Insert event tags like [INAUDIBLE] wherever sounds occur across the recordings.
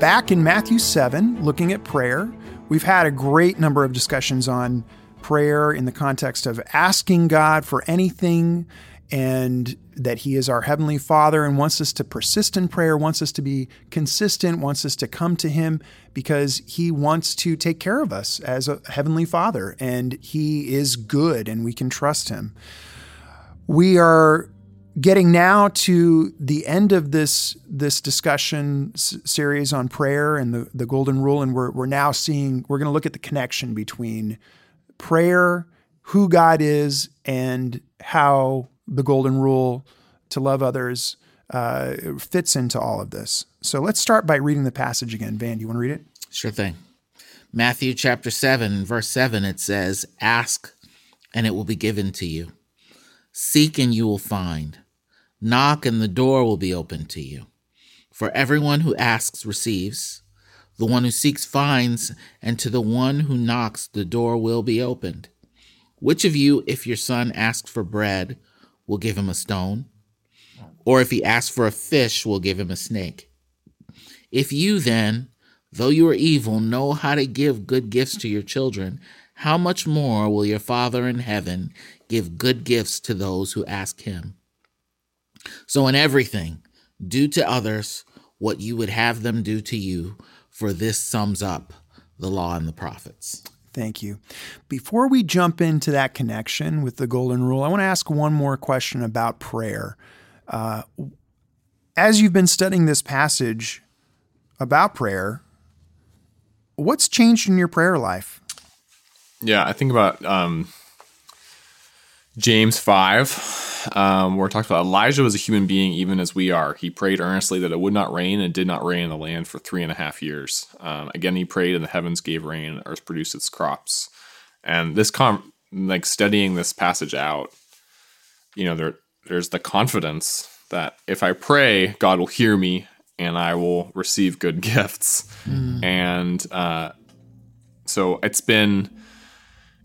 back in Matthew 7 looking at prayer. We've had a great number of discussions on prayer in the context of asking God for anything and that He is our Heavenly Father and wants us to persist in prayer, wants us to be consistent, wants us to come to Him because He wants to take care of us as a Heavenly Father and He is good and we can trust Him. We are getting now to the end of this this discussion s- series on prayer and the, the golden rule and we're, we're now seeing we're going to look at the connection between prayer who god is and how the golden rule to love others uh, fits into all of this so let's start by reading the passage again van do you want to read it Sure thing. Matthew chapter 7, verse 7, it says, Ask, and it will be given to you. Seek, and you will find. Knock, and the door will be opened to you. For everyone who asks receives, the one who seeks finds, and to the one who knocks, the door will be opened. Which of you, if your son asks for bread, will give him a stone? Or if he asks for a fish, will give him a snake? If you then, though you are evil, know how to give good gifts to your children, how much more will your Father in heaven give good gifts to those who ask him? So, in everything, do to others what you would have them do to you, for this sums up the law and the prophets. Thank you. Before we jump into that connection with the golden rule, I want to ask one more question about prayer. Uh, as you've been studying this passage about prayer, what's changed in your prayer life? Yeah, I think about um, James 5, um, where it talks about Elijah was a human being even as we are. He prayed earnestly that it would not rain and did not rain in the land for three and a half years. Um, again, he prayed and the heavens gave rain and earth produced its crops. And this, com- like studying this passage out, you know, there there's the confidence that if I pray, God will hear me and I will receive good [LAUGHS] gifts. And uh, so it's been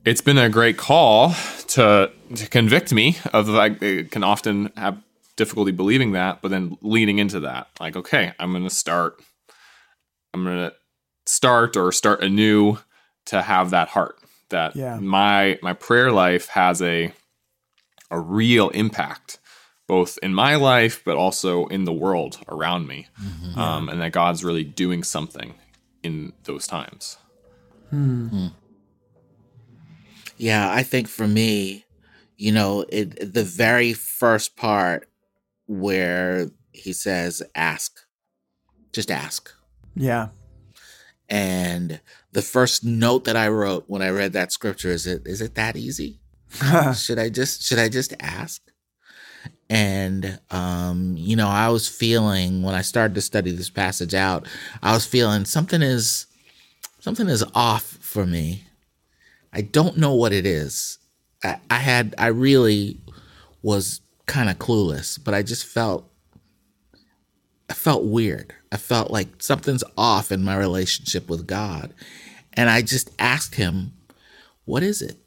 it's been a great call to to convict me of like it can often have difficulty believing that, but then leaning into that, like okay, I'm gonna start, I'm gonna start or start anew to have that heart that Yeah. my my prayer life has a a real impact both in my life but also in the world around me mm-hmm. um, and that god's really doing something in those times hmm. Hmm. Yeah, I think for me, you know, it the very first part where he says, ask, just ask. Yeah. And the first note that I wrote when I read that scripture is it is it that easy? [LAUGHS] should I just should I just ask? And um, you know, I was feeling when I started to study this passage out, I was feeling something is something is off for me. I don't know what it is. I, I had I really was kind of clueless, but I just felt I felt weird. I felt like something's off in my relationship with God. And I just asked him, what is it?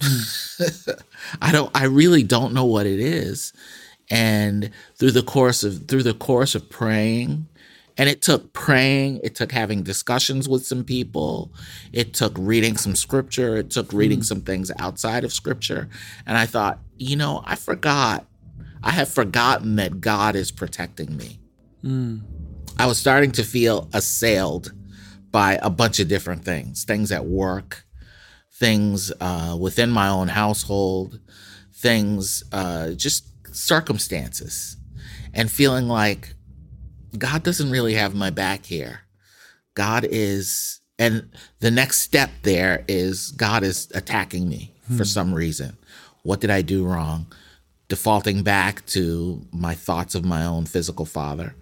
[LAUGHS] I don't I really don't know what it is. And through the course of through the course of praying, and it took praying, it took having discussions with some people, it took reading some scripture, it took reading some things outside of scripture. And I thought, you know, I forgot. I have forgotten that God is protecting me. I was starting to feel assailed by a bunch of different things things at work, things uh, within my own household, things, uh, just circumstances, and feeling like God doesn't really have my back here. God is, and the next step there is God is attacking me for some reason. What did I do wrong? Defaulting back to my thoughts of my own physical father.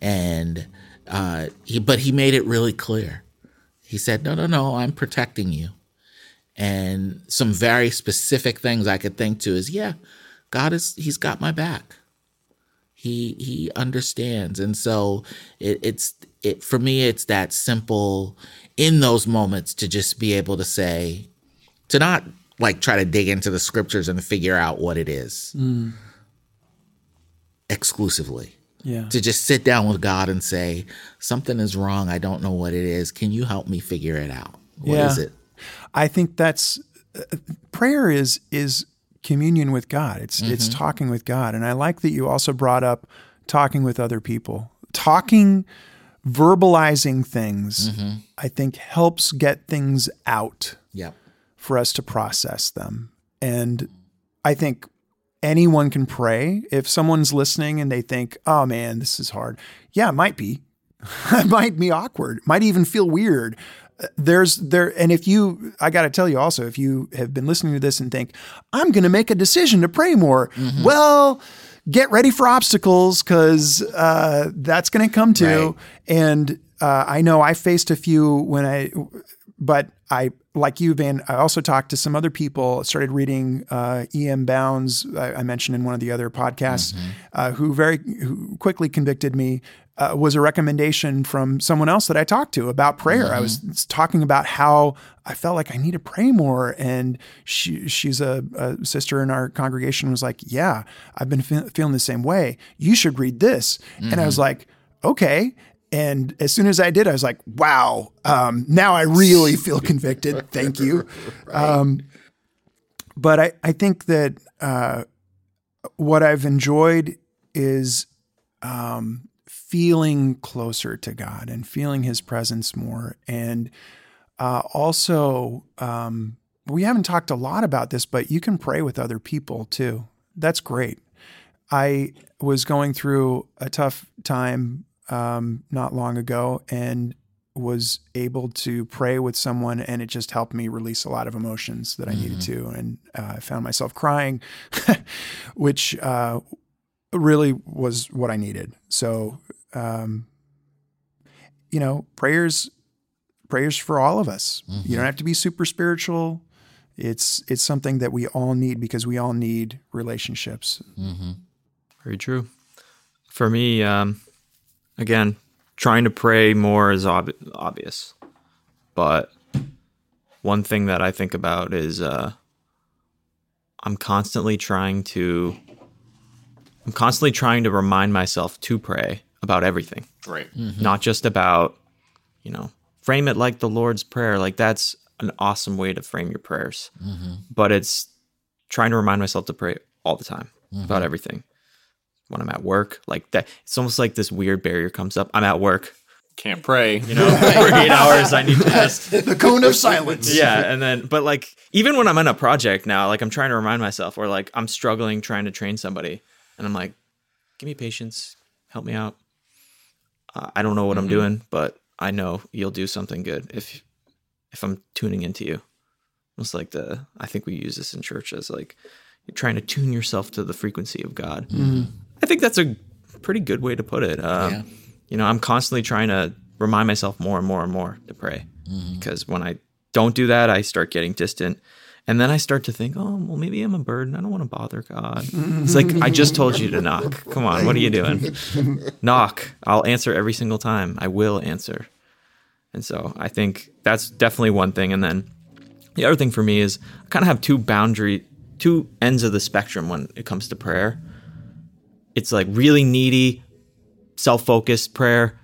And Uh, he, but he made it really clear. He said, "No, no, no, I'm protecting you." And some very specific things I could think to is, yeah, God is He's got my back. He He understands, and so it, it's it for me. It's that simple in those moments to just be able to say, to not like try to dig into the scriptures and figure out what it is exclusively Yeah. to just sit down with God and say, something is wrong. I don't know what it is. Can you help me figure it out? What is Yeah. it? I think that's uh, prayer is is communion with God. It's it's mm-hmm. talking with God, and I like that you also brought up talking with other people. Talking, verbalizing things, mm-hmm. I think helps get things out Yep. for us to process them. And I think anyone can pray. If someone's listening and they think, "Oh man, this is hard," yeah, it might be. [LAUGHS] it might be awkward. It might even feel weird. There's there, and if you, I got to tell you also, if you have been listening to this and think, "I'm going to make a decision to pray more," well. Get ready for obstacles because uh, that's going to come too. Right. And uh, I know I faced a few when I, but I, like you, Van, I also talked to some other people, started reading uh, E.M. Bounds, I, I mentioned in one of the other podcasts, uh, who very who quickly convicted me. Uh, was a recommendation from someone else that I talked to about prayer. I was talking about how I felt like I need to pray more, and she she's a, a sister in our congregation was like, "Yeah, I've been fe- feeling the same way. You should read this," and I was like, "Okay." And as soon as I did, I was like, wow, um, now I really feel [LAUGHS] convicted. Thank you. Um, but I, I think that uh, what I've enjoyed is um, feeling closer to God and feeling his presence more. And uh, also, um, we haven't talked a lot about this, but you can pray with other people too. That's great. I was going through a tough time um, not long ago and was able to pray with someone, and it just helped me release a lot of emotions that I needed to. And uh, I found myself crying, [LAUGHS] which uh, really was what I needed. So, um, you know, prayers, prayers for all of us. You don't have to be super spiritual. It's it's something that we all need because we all need relationships. Very true. For me, um, again, trying to pray more is ob- obvious, but one thing that I think about is uh, I'm constantly trying to I'm constantly trying to remind myself to pray about everything, Right. Mm-hmm. not just about you know frame it like the Lord's prayer. Like that's an awesome way to frame your prayers, mm-hmm. but it's trying to remind myself to pray all the time about mm-hmm. everything when I'm at work. Like that, it's almost like this weird barrier comes up. I'm at work, Can't pray. you know, [LAUGHS] for eight hours. I need to just, [LAUGHS] the cone of silence. yeah. And then, but like, even when I'm in a project now, like I'm trying to remind myself, or like I'm struggling trying to train somebody, and I'm like, give me patience, help me out. Uh, I don't know what I'm doing, but I know you'll do something good if if I'm tuning into you. It's like the I think we use this in church as like you're trying to tune yourself to the frequency of God. I think that's a pretty good way to put it. Um, Yeah. You know, I'm constantly trying to remind myself more and more and more to pray because when I don't do that, I start getting distant. And then I start to think, oh, well, maybe I'm a burden. I don't want to bother God. It's like, I just told you to knock. Come on, what are you doing? [LAUGHS] knock. I'll answer every single time. I will answer. And so I think that's definitely one thing. And then the other thing for me is I kind of have two boundary, two ends of the spectrum when it comes to prayer. It's like really needy, self focused prayer.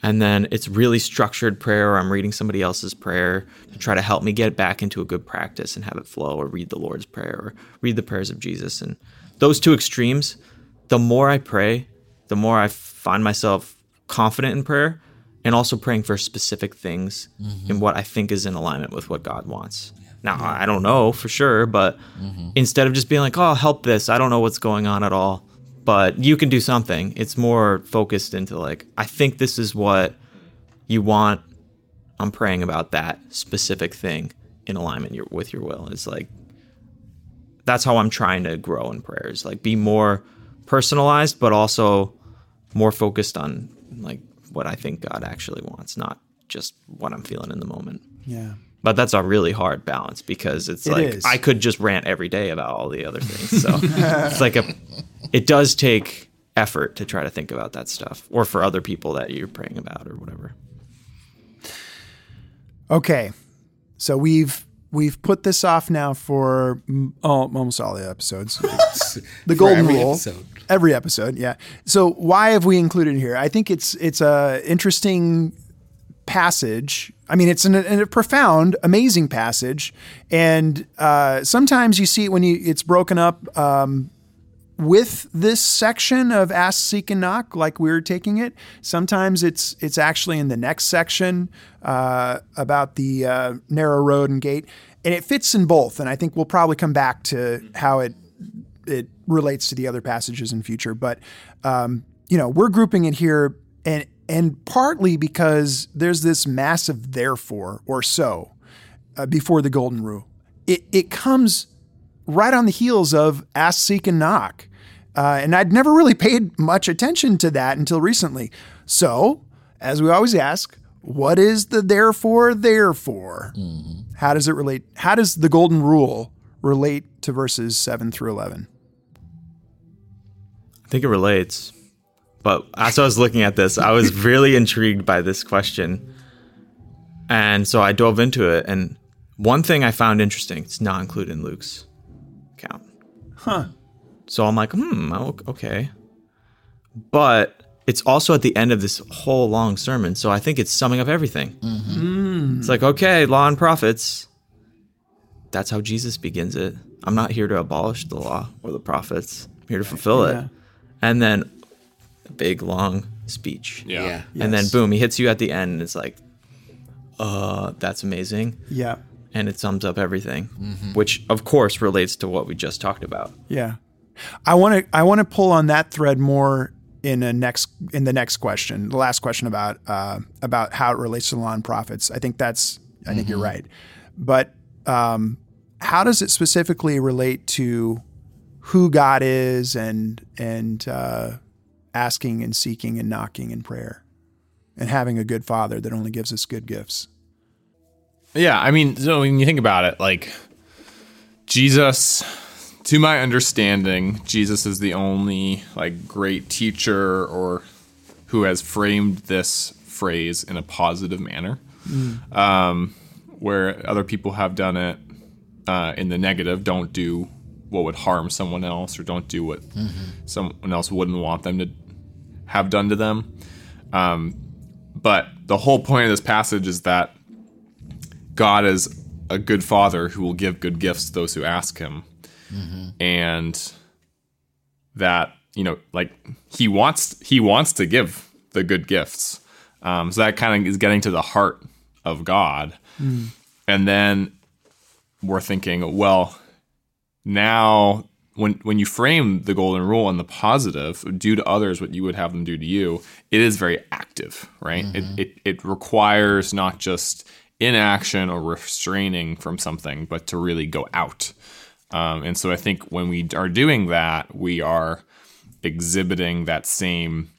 And then it's really structured prayer, or I'm reading somebody else's prayer to try to help me get back into a good practice and have it flow, or read the Lord's Prayer, or read the prayers of Jesus. And those two extremes, the more I pray, the more I find myself confident in prayer and also praying for specific things mm-hmm. in what I think is in alignment with what God wants. Now, I don't know for sure, but mm-hmm. instead of just being like, oh, help this, I don't know what's going on at all, but you can do something, it's more focused into like, I think this is what you want. I'm praying about that specific thing in alignment your, with your will. It's like, that's how I'm trying to grow in prayers, like be more personalized, but also more focused on like what I think God actually wants, not just what I'm feeling in the moment. Yeah. But that's a really hard balance because it's It like is. I could just rant every day about all the other things. So [LAUGHS] it's like a it does take effort to try to think about that stuff or for other people that you're praying about or whatever. Okay. So we've we've put this off now for all, oh, almost all the episodes. [LAUGHS] the golden every rule. episode. Every episode, yeah. So why have we included it here? I think it's it's a interesting passage. I mean, it's an, a profound, amazing passage, and uh, sometimes you see it when you it's broken up um, with this section of ask, seek, and knock, like we are taking it. Sometimes it's it's actually in the next section uh, about the uh, narrow road and gate, and it fits in both. And I think we'll probably come back to how it it relates to the other passages in future. But um, you know, we're grouping it here, and and partly because there's this massive therefore or so uh, before the golden rule. It it comes right on the heels of ask, seek, and knock. Uh, and I'd never really paid much attention to that until recently. So, as we always ask, what is the therefore, therefore? How does it relate? How does the golden rule relate to verses 7 through 11? I think it relates. But as I was looking at this, I was really intrigued by this question. And so I dove into it. And one thing I found interesting, it's not included in Luke's account. Huh. So I'm like, hmm, okay. But it's also at the end of this whole long sermon. So I think it's summing up everything. It's like, okay, law and prophets. That's how Jesus begins it. I'm not here to abolish the law or the prophets. I'm here to fulfill Yeah. it. And then a big long speech. Yeah. Yeah. And then boom, he hits you at the end and it's like, uh, that's amazing. Yeah. And it sums up everything, which of course relates to what we just talked about. Yeah. I want to I want to pull on that thread more in a next in the next question, the last question about uh, about how it relates to the law and prophets. I think that's I think you're right, but um, how does it specifically relate to who God is and and uh, asking and seeking and knocking in prayer and having a good Father that only gives us good gifts? Yeah, I mean, so when you think about it, like Jesus, to my understanding, Jesus is the only like great teacher or who has framed this phrase in a positive manner, um, where other people have done it uh, in the negative. Don't do what would harm someone else, or don't do what someone else wouldn't want them to have done to them. Um, but the whole point of this passage is that God is a good father who will give good gifts to those who ask him. And that, you know, like he wants he wants to give the good gifts. Um, so that kind of is getting to the heart of God. And then we're thinking, well, now when when you frame the golden rule in the positive, do to others what you would have them do to you, it is very active, right? It, it it requires not just inaction or restraining from something, but to really go out. Um, and so I think when we are doing that, we are exhibiting that same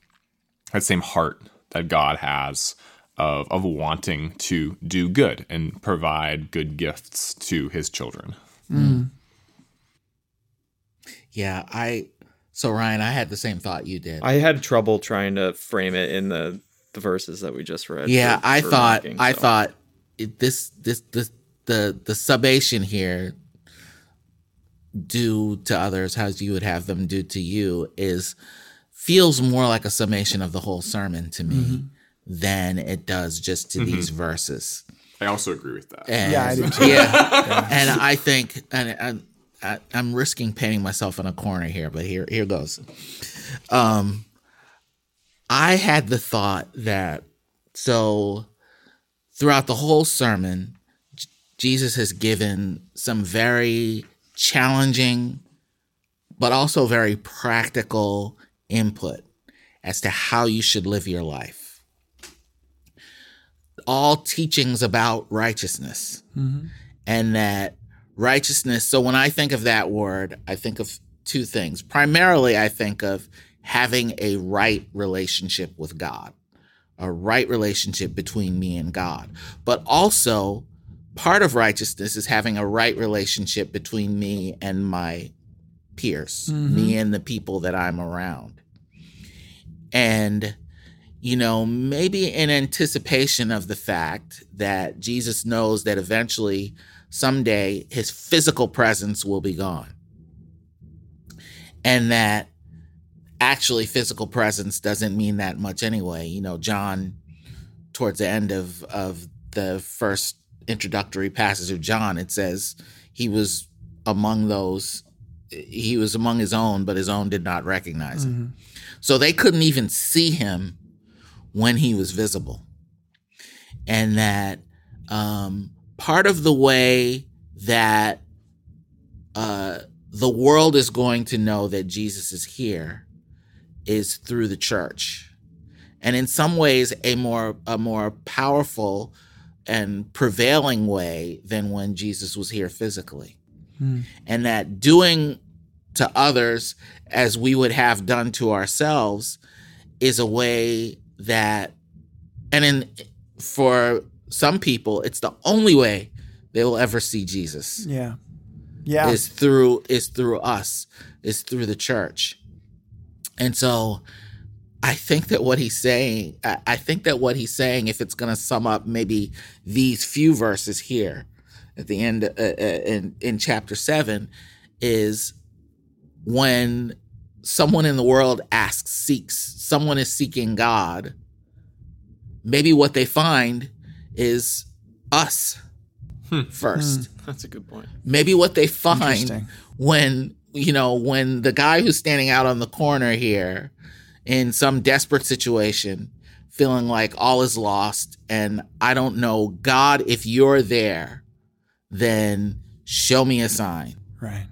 that same heart that God has of of wanting to do good and provide good gifts to His children. Yeah, I. So Ryan, I had the same thought you did. I had trouble trying to frame it in the, the verses that we just read. yeah, for- I for thought. knocking, I so. thought this this this the the summation here. Do to others as you would have them do to you is feels more like a summation of the whole sermon to me mm-hmm. than it does just to mm-hmm. these verses. I also agree with that. And, Yeah, I do too. [LAUGHS] yeah. and I think, and, and I, I'm risking painting myself in a corner here, but here, here goes. Um, I had the thought that so throughout the whole sermon, J- Jesus has given some very challenging, but also very practical input as to how you should live your life. All teachings about righteousness and that righteousness. So when I think of that word, I think of two things. Primarily, I think of having a right relationship with God, a right relationship between me and God. But also, part of righteousness is having a right relationship between me and my peers, Mm-hmm. me and the people that I'm around. And, you know, maybe in anticipation of the fact that Jesus knows that eventually, someday, his physical presence will be gone. And that actually physical presence doesn't mean that much anyway. You know, John, towards the end of, of the first introductory passage of John, it says he was among those, he was among his own, but his own did not recognize him. So they couldn't even see him when he was visible. And that um, part of the way that uh, the world is going to know that Jesus is here is through the church. And in some ways, a more a more powerful and prevailing way than when Jesus was here physically. And that doing to others as we would have done to ourselves is a way that and in for some people it's the only way they will ever see Jesus Yeah. Yeah. is through is through us is through the church and so i think that what he's saying i I think that what he's saying if it's going to sum up maybe these few verses here at the end uh, uh, in in chapter 7 is when someone in the world asks seeks someone is seeking god maybe what they find is us hmm. first. Hmm. That's a good point. maybe what they find when you know when the guy who's standing out on the corner here in some desperate situation feeling like all is lost and i don't know god if you're there then show me a sign. Right.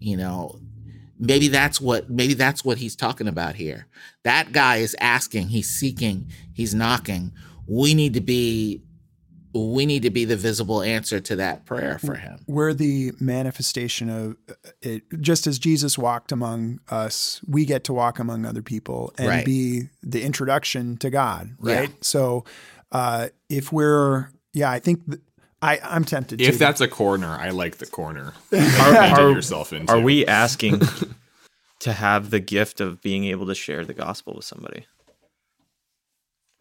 you know maybe that's what maybe that's what he's talking about here. That guy is asking he's seeking he's knocking. We need to be we need to be the visible answer to that prayer for him We're the manifestation of it. Just as Jesus walked among us, we get to walk among other people and Right. be the introduction to God, Yeah. right? So, uh, if we're, yeah, I think th- I, I'm tempted to If to. that's a corner, I like the corner. [LAUGHS] Are, are, yourself into. are we asking [LAUGHS] to have the gift of being able to share the gospel with somebody?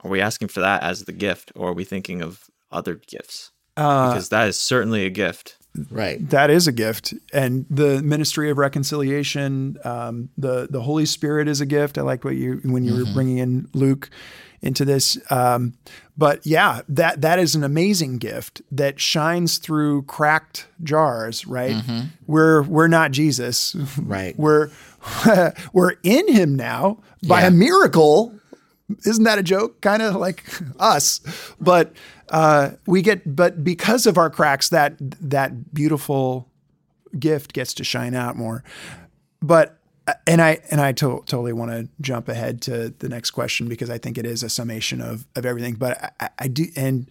Are we asking for that as the gift, or are we thinking of other gifts? Uh, Because that is certainly a gift. right that is a gift, and the ministry of reconciliation, um, the the Holy Spirit is a gift. I like what you when you were bringing in Luke into this. Um, but yeah, that that is an amazing gift that shines through cracked jars. Right? We're we're not Jesus. Right. [LAUGHS] We're [LAUGHS] we're in Him now by Yeah. a miracle. Isn't that a joke? Kind of like [LAUGHS] us, but uh, we get. But because of our cracks, that that beautiful gift gets to shine out more. But and I and I to- totally want to jump ahead to the next question because I think it is a summation of of everything. But I, I, I do and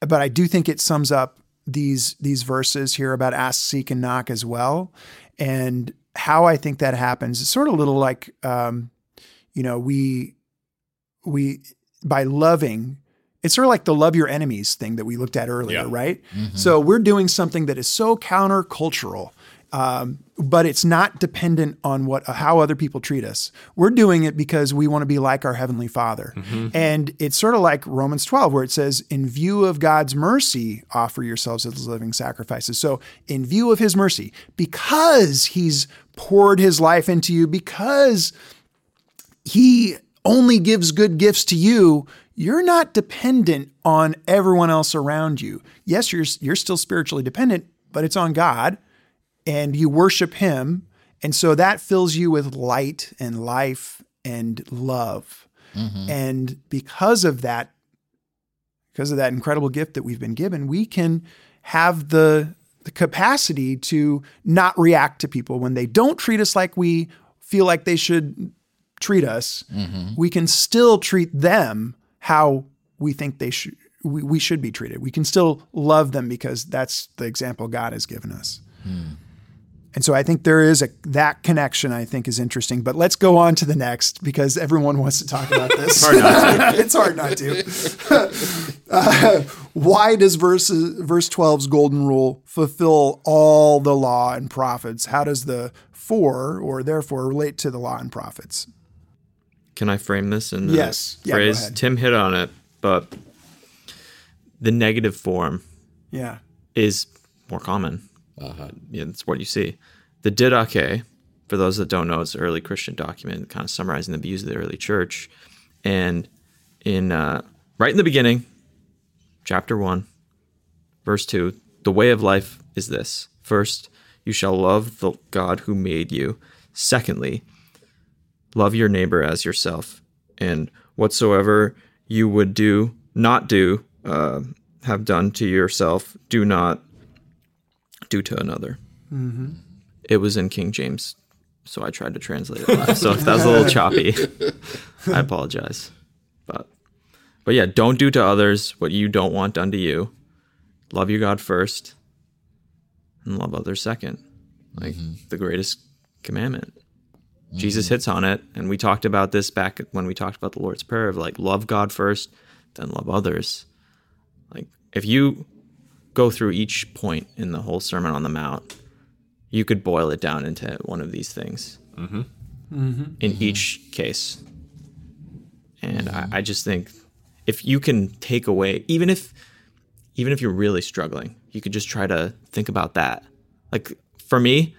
but I do think it sums up these these verses here about ask, seek, and knock as well, and how I think that happens. It's sort of a little like um, you know we we by loving. It's sort of like the love your enemies thing that we looked at earlier, Yeah. right? So we're doing something that is so countercultural, um, but it's not dependent on what how other people treat us. We're doing it because we want to be like our heavenly Father, and it's sort of like Romans twelve, where it says, "In view of God's mercy, offer yourselves as living sacrifices." So, in view of His mercy, because He's poured His life into you, because he only gives good gifts to you, you're not dependent on everyone else around you. Yes, you're you're still spiritually dependent, but it's on God and you worship him. And so that fills you with light and life and love. Mm-hmm. And because of that because of that incredible gift that we've been given, we can have the the capacity to not react to people when they don't treat us like we feel like they should treat us. Mm-hmm. We can still treat them how we think they should we, we should be treated. We can still love them because that's the example God has given us. And so I think there is a that connection I think is interesting. But let's go on to the next because everyone wants to talk about [LAUGHS] this. hard not it's hard not to. [LAUGHS] [LAUGHS] uh, why does verse verse 12's golden rule fulfill all the law and prophets? How does the for or therefore relate to the law and prophets? Can I frame this in the Yes. Yeah, phrase? ahead. Tim hit on it, but the negative form Yeah. is more common. Uh, yeah, that's what you see. The Didache, for those that don't know, it's an early Christian document, kind of summarizing the views of the early church. And in uh, right in the beginning, chapter one, verse two, the way of life is this: first, you shall love the God who made you. Secondly, love your neighbor as yourself, and whatsoever you would do, not do, uh, have done to yourself, do not do to another. It was in King James, so I tried to translate it. live. so if that was a little choppy, I apologize. But but yeah, don't do to others what you don't want done to you. Love your God first, and love others second. Like the greatest commandment. Jesus mm-hmm. hits on it, and we talked about this back when we talked about the Lord's Prayer of like love God first, then love others. Like if you go through each point in the whole Sermon on the Mount, you could boil it down into one of these things mm-hmm. Mm-hmm. in each case. And I, I just think if you can take away, even if even if you're really struggling, you could just try to think about that. Like for me,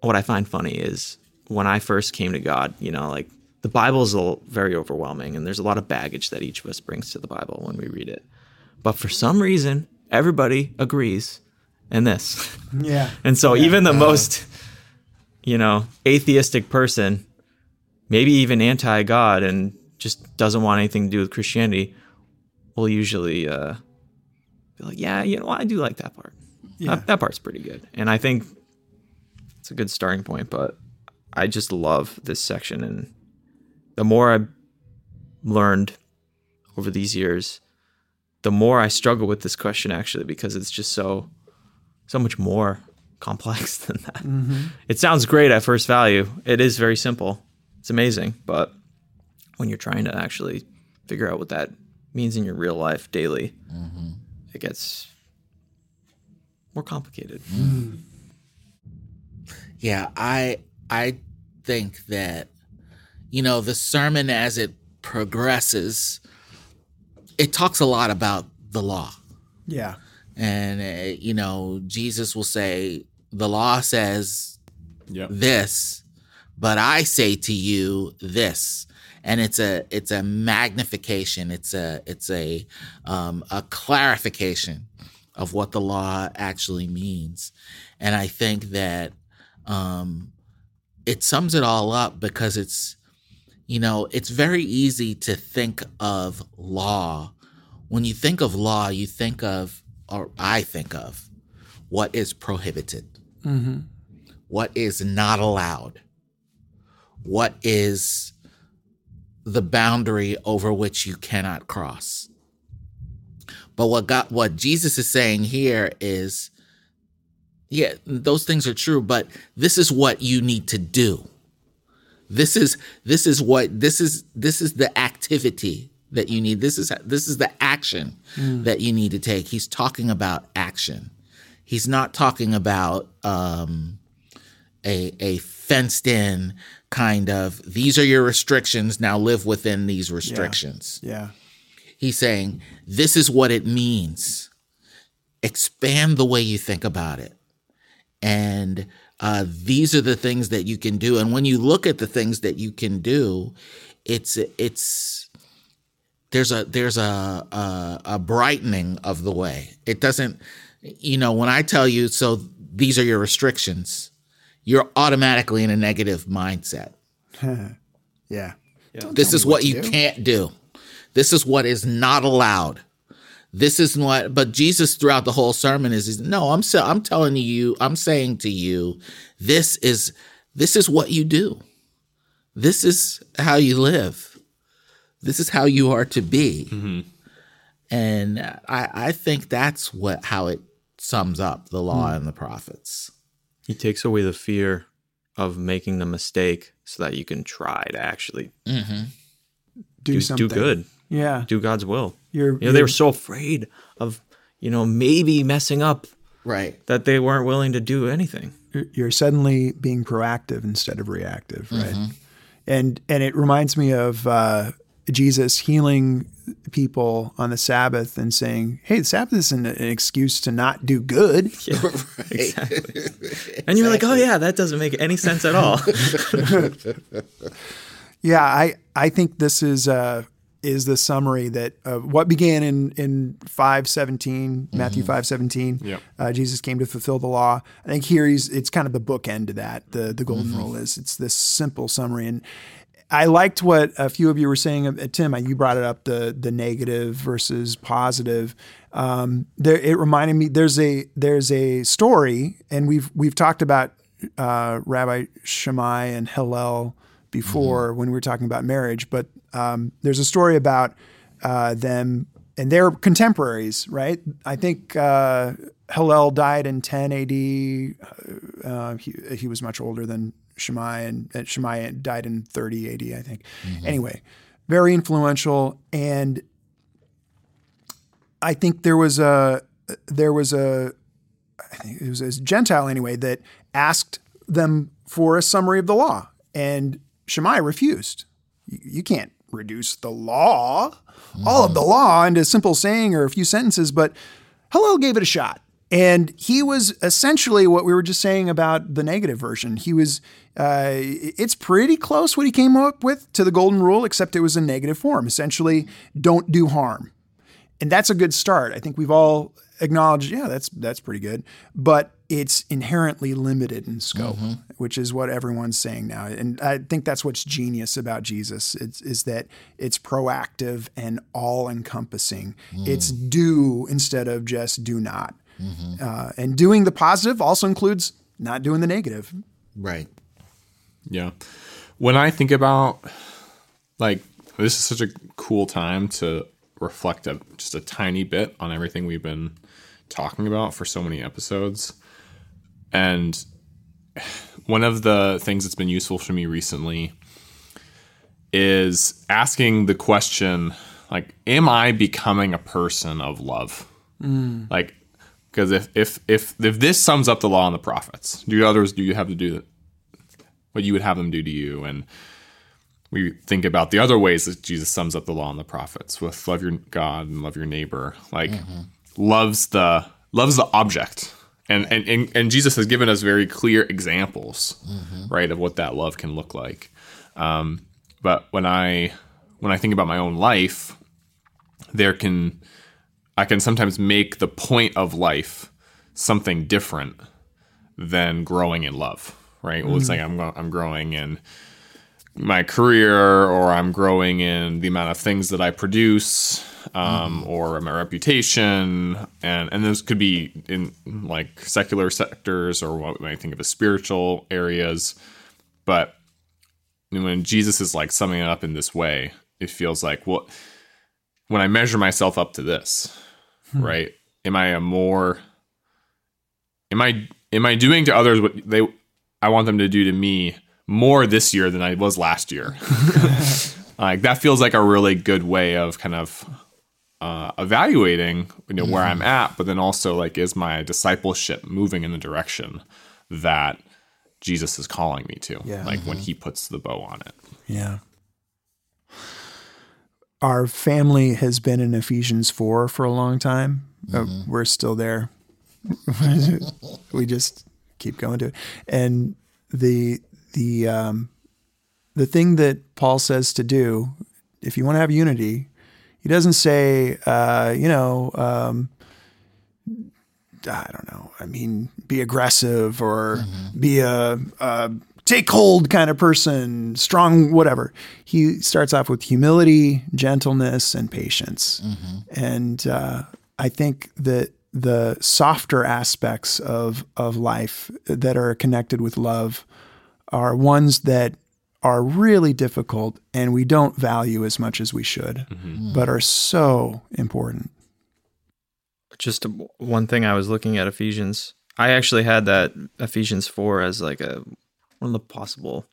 what I find funny is when I first came to God, you know, like the Bible is a- very overwhelming and there's a lot of baggage that each of us brings to the Bible when we read it. But for some reason, everybody agrees in this. [LAUGHS] Yeah. [LAUGHS] And so even the most, you know, atheistic person, maybe even anti-God and just doesn't want anything to do with Christianity, will usually uh, be like, yeah, you know, I do like that part. That, that part's pretty good. And I think it's a good starting point, but I just love this section. And the more I've learned over these years, the more I struggle with this question actually, because it's just so so much more complex [LAUGHS] than that. Mm-hmm. It sounds great at first value. It is very simple. It's amazing, but when you're trying to actually figure out what that means in your real life daily, mm-hmm. it gets more complicated. Mm-hmm. Yeah, I I think that you know the sermon as it progresses, it talks a lot about the law, Yeah. and uh, you know Jesus will say the law says Yep. this, but I say to you this. And it's a it's a magnification. It's a it's a um, a clarification of what the law actually means. And I think that um, it sums it all up because it's you know it's very easy to think of law. When you think of law, you think of or I think of what is prohibited mm-hmm. what is not allowed, what is the boundary over which you cannot cross. But what God, what Jesus is saying here is, yeah, those things are true, but this is what you need to do. This is this is what this is this is the activity that you need. This is this is the action that you need to take. He's talking about action. He's not talking about um, a a fenced in kind of these are your restrictions now live within these restrictions Yeah. he's saying this is what it means expand the way you think about it and uh, these are the things that you can do and when you look at the things that you can do it's it's there's a there's a, a a brightening of the way it doesn't you know when i tell you so these are your restrictions you're automatically in a negative mindset [LAUGHS] Yeah. this is what, you can't do. This is what is not allowed. This is what. But Jesus, throughout the whole sermon, is, is no. I'm sa- I'm telling you. I'm saying to you, this is this is what you do. This is how you live. This is how you are to be. And I I think that's what how it sums up the law and the prophets. He takes away the fear of making the mistake so that you can try to actually Mm-hmm. Do, do, something. do good, Yeah. do God's will. You're, You know, they were so afraid of, you know, maybe messing up Right. that they weren't willing to do anything. you're- you're suddenly being proactive instead of reactive, right? And and it reminds me of uh, Jesus healing people on the Sabbath and saying, "Hey, the Sabbath isn't an excuse to not do good." [LAUGHS] [LAUGHS] Exactly. And you're like, oh yeah, that doesn't make any sense at all. [LAUGHS] Yeah, I I think this is uh, is the summary that uh, what began in in five seventeen Matthew five seventeen. Yep. Uh, Jesus came to fulfill the law. I think here he's it's kind of the bookend to that. The the golden rule is it's this simple summary and. I liked what a few of you were saying, uh, Tim. You brought it up the the negative versus positive. Um, there, it reminded me. There's a there's a story, and we've we've talked about uh, Rabbi Shammai and Hillel before when we were talking about marriage, but um, there's a story about uh, them and they're contemporaries, right? I think uh, Hillel died in 10 AD. Uh, he, he was much older than Shammai, and, and Shammai died in 30 AD, I think. Anyway, very influential, and I think there was a there was a I think it was a Gentile anyway that asked them for a summary of the law, and Shammai refused. You, you can't reduce the law, all of the law, into a simple saying or a few sentences, but Hillel gave it a shot. And he was essentially what we were just saying about the negative version. He was, uh, it's pretty close what he came up with to the golden rule, except it was a negative form. Essentially, don't do harm and that's a good start. I think we've all acknowledged, yeah, that's that's pretty good, but it's inherently limited in scope, mm-hmm. which is what everyone's saying now. And I think that's what's genius about Jesus it's, is that it's proactive and all encompassing. Mm. It's do instead of just do not. Mm-hmm. Uh, and doing the positive also includes not doing the negative. Right. Yeah. When I think about like this is such a cool time to reflect a, just a tiny bit on everything we've been talking about for so many episodes. And one of the things that's been useful for me recently is asking the question like am I becoming a person of love? Mm. Like because if, if if if this sums up the law and the prophets, do others do you have to do what you would have them do to you. And we think about the other ways that Jesus sums up the law and the prophets with love your God and love your neighbor. Like mm-hmm. loves the loves the object. And, and, and, and Jesus has given us very clear examples, right, of what that love can look like. Um, but when I when I think about my own life, there can I can sometimes make the point of life something different than growing in love, right? Well, it's like I'm I'm growing in my career, or I'm growing in the amount of things that I produce, um, or my reputation, and and those could be in like secular sectors or what we might think of as spiritual areas, but when Jesus is like summing it up in this way, it feels like well, when I measure myself up to this, right? Am I a more am I am I doing to others what they I want them to do to me more this year than I was last year? [LAUGHS] [LAUGHS] like that feels like a really good way of kind of uh, evaluating you know where I'm at, but then also like is my discipleship moving in the direction that Jesus is calling me to? Yeah. Like when He puts the bow on it. Yeah. Our family has been in Ephesians 4 for a long time. Uh, we're still there. [LAUGHS] we just keep going to it. And the the um, the thing that Paul says to do, if you want to have unity, he doesn't say, uh, you know, um, I don't know. I mean, be aggressive or be a, a take hold kind of person, strong, whatever. He starts off with humility, gentleness, and patience. And uh, I think that the softer aspects of of life that are connected with love are ones that are really difficult and we don't value as much as we should, but are so important. Just one thing I was looking at Ephesians I actually had that Ephesians 4 as like a one of the possible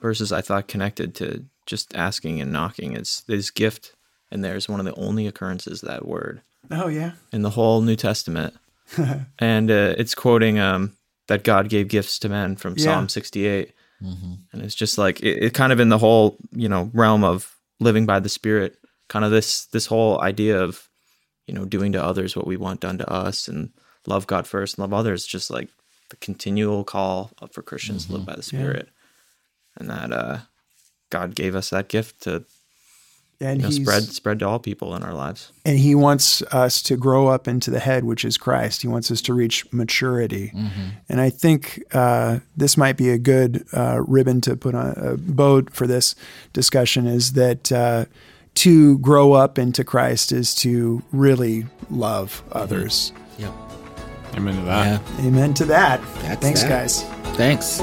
verses I thought connected to just asking and knocking. It's this gift, and there's one of the only occurrences that word Oh yeah. in the whole New Testament. [LAUGHS] and uh, it's quoting um, that God gave gifts to men from Yeah. Psalm 68. And it's just like it, it kind of in the whole, you know, realm of living by the Spirit, kind of this this whole idea of, you know, doing to others what we want done to us and love God first and love others, just like the continual call for Christians to live by the Spirit. And that uh God gave us that gift to And you know, spread spread to all people in our lives. and he wants us to grow up into the head, which is Christ. He wants us to reach maturity. And I think uh, this might be a good uh, ribbon to put on a bow for this discussion is that uh, to grow up into Christ is to really love others. Yep. Amen to that. Yeah. Amen to that. That's Thanks, that. guys. Thanks.